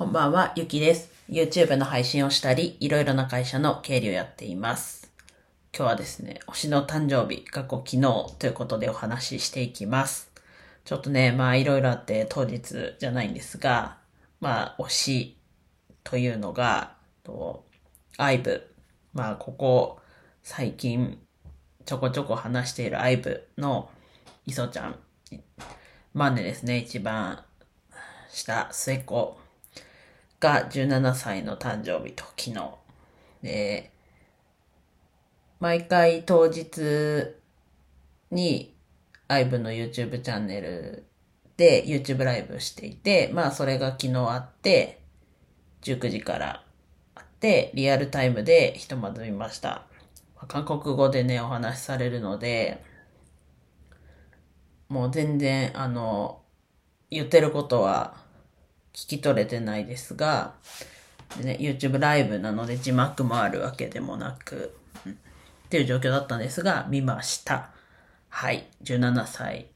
こんばんは、ゆきです。YouTube の配信をしたり、いろいろな会社の経理をやっています。今日はですね、推しの誕生日、過去昨日ということでお話ししていきます。ちょっとね、まあいろいろあって当日じゃないんですが、まあ推しというのが、とアイブ。まあここ最近ちょこちょこ話しているアイブのイソちゃん。マネですね、一番下、末っ子が17歳の誕生日と昨日。で、毎回当日に IVE の YouTube チャンネルで YouTube ライブしていて、まあそれが昨日あって、19時からあって、リアルタイムでひとまず見ました。韓国語でね、お話しされるので、もう全然、あの、言ってることは聞き取れてないですが、でね、YouTube ライブなので字幕もあるわけでもなく、うんっていう状況だったんですが、見ました。はい、17歳。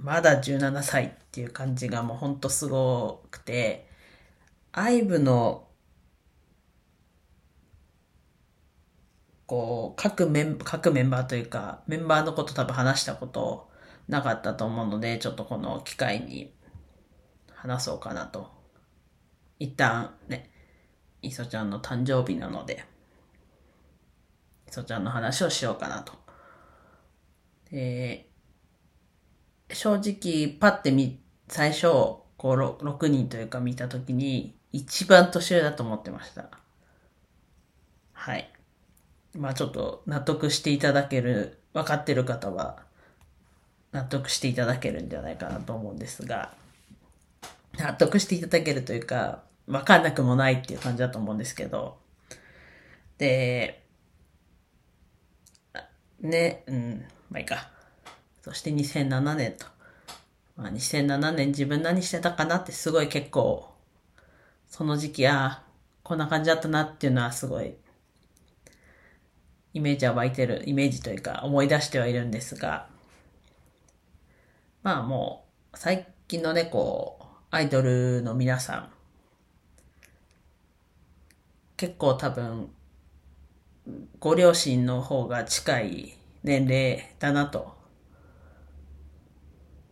まだ17歳っていう感じがもうほんとすごくて、IVE のこう、各メン、各メンバーというか、メンバーのこと多分話したことなかったと思うので、ちょっとこの機会に話そうかなと。一旦ね、いそちゃんの誕生日なので、いそちゃんの話をしようかなと。で、正直、パッて見、最初、こう、6人というか見たときに、一番年上だと思ってました。はい。まあちょっと納得していただける、分かってる方は納得していただけるんじゃないかなと思うんですが、納得していただけるというか、分かんなくもないっていう感じだと思うんですけど、で、ね、うん、まあいいか。そして2007年と。まあ2007年自分何してたかなってすごい結構、その時期、ああ、こんな感じだったなっていうのはすごいイメージは湧いてる、イメージというか思い出してはいるんですが、まあもう、最近のね、こう、アイドルの皆さん、結構多分、ご両親の方が近い年齢だなと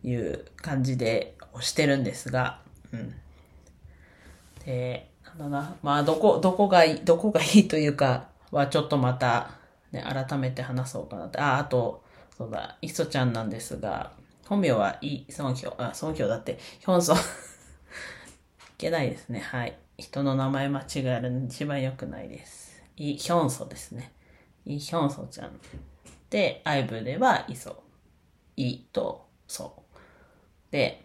いう感じで推してるんですが、うん。で、なんだな、まあどこ、どこがいい、どこがいいというかはちょっとまた、ね、改めて話そうかなって。あ、あと、そうだ、いそちゃんなんですが、本名はイ・ソンヒョ、あ、ソンヒョだって、ヒョンソン。いけないですね。はい。人の名前間違えるの一番良くないです。イ・ヒョンソですね。イ・ヒョンソちゃん。で、アイブではイソ。イとソ。で、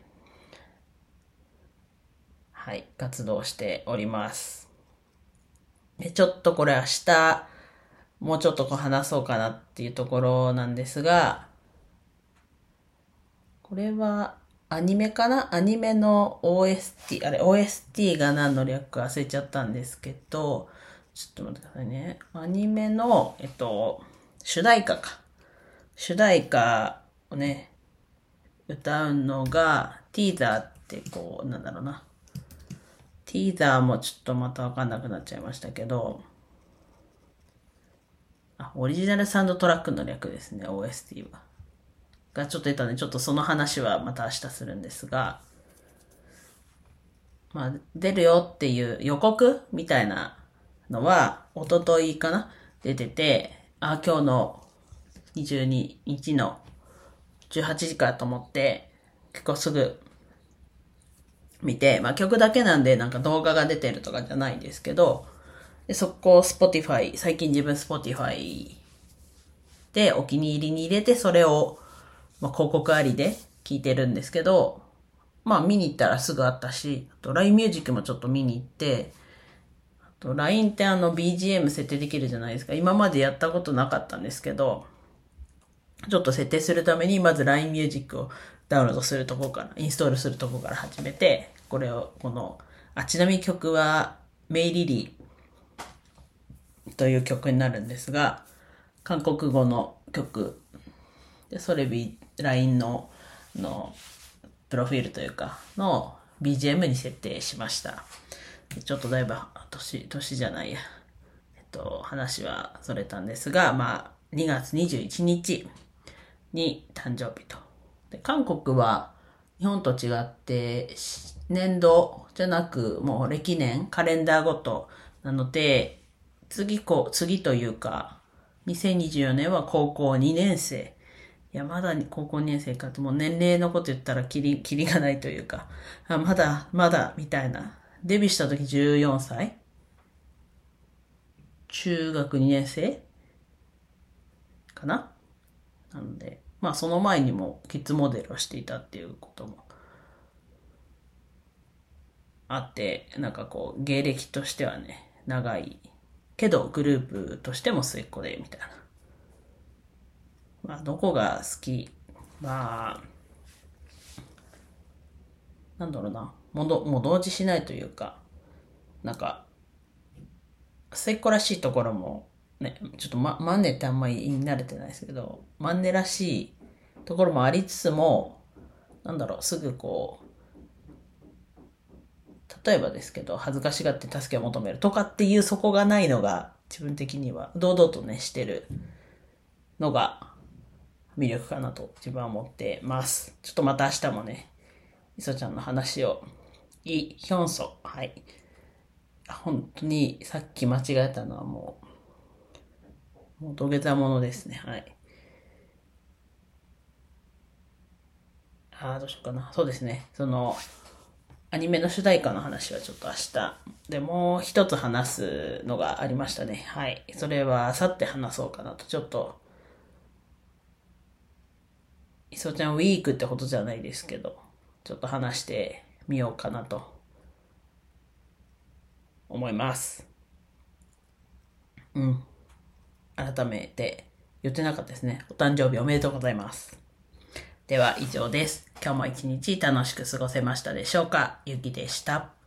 はい、活動しております。で、ちょっとこれ明日、もうちょっとこう話そうかなっていうところなんですが、これはアニメかな？アニメの OST、あれ OST が何の略か忘れちゃったんですけど、ちょっと待ってくださいね。アニメの、えっと、主題歌か。主題歌をね、歌うのが、ティーザーってこう、なんだろうな。ティーザーもちょっとまたわかんなくなっちゃいましたけど、あ、オリジナルサウンドトラックの略ですね、OST は。がちょっと出たんで、ちょっとその話はまた明日するんですが、まあ、出るよっていう予告みたいなのは、一昨日かな？出てて、あ、今日の22日の18時かと思って、結構すぐ見て、まあ曲だけなんでなんか動画が出てるとかじゃないんですけど、でそこを Spotify、最近自分 Spotify でお気に入りに入れて、それを、まあ、広告ありで聞いてるんですけど、まあ見に行ったらすぐあったし、あと LINE Music もちょっと見に行って、あと LINE ってあの BGM 設定できるじゃないですか。今までやったことなかったんですけど、ちょっと設定するために、まず LINE Music をダウンロードするとこから、インストールするとこから始めて、これを、この、あ、ちなみに曲は、メイリリーという曲になるんですが、韓国語の曲。で、それビ、LINE の、の、プロフィールというか、の BGM に設定しました。ちょっとだいぶ年、年じゃないや。えっと、話はそれたんですが、まあ、2月21日に誕生日と。で韓国は日本と違って年度じゃなくもう歴年、カレンダーごとなので、次こ、次というか、2024年は高校2年生。や、まだ高校2年生かって、もう年齢のこと言ったらキリ、キリがないというか、あまだ、まだ、みたいな。デビューした時14歳中学2年生？かな？なので、まあその前にもキッズモデルをしていたっていうこともあって、なんかこう、芸歴としてはね、長い。けど、グループとしても末っ子で、みたいな。まあ、どこが好き？まあ、なんだろうな。もど、もう同時しないというか、なんか、末っ子らしいところも、ね、ちょっとま、マンネってあんまり言い慣れてないですけど、マンネらしいところもありつつも、なんだろう、すぐこう、例えばですけど、恥ずかしがって助けを求めるとかっていうそこがないのが、自分的には堂々とね、してるのが魅力かなと自分は思ってます。ちょっとまた明日もね、いそちゃんの話を、イ・ヒョンソ、はい。本当にさっき間違えたのはもう、もう土下座ものですね、はい。ああ、どうしようかな。そうですね。その、アニメの主題歌の話はちょっと明日。で、もう一つ話すのがありましたね。はい。それは、明後日話そうかなと。ちょっと、いそちゃんウィークってことじゃないですけど、ちょっと話してみようかなと、思います。うん。改めて、言ってなかったですね。お誕生日おめでとうございます。では以上です。今日も一日楽しく過ごせましたでしょうか？ゆきでした。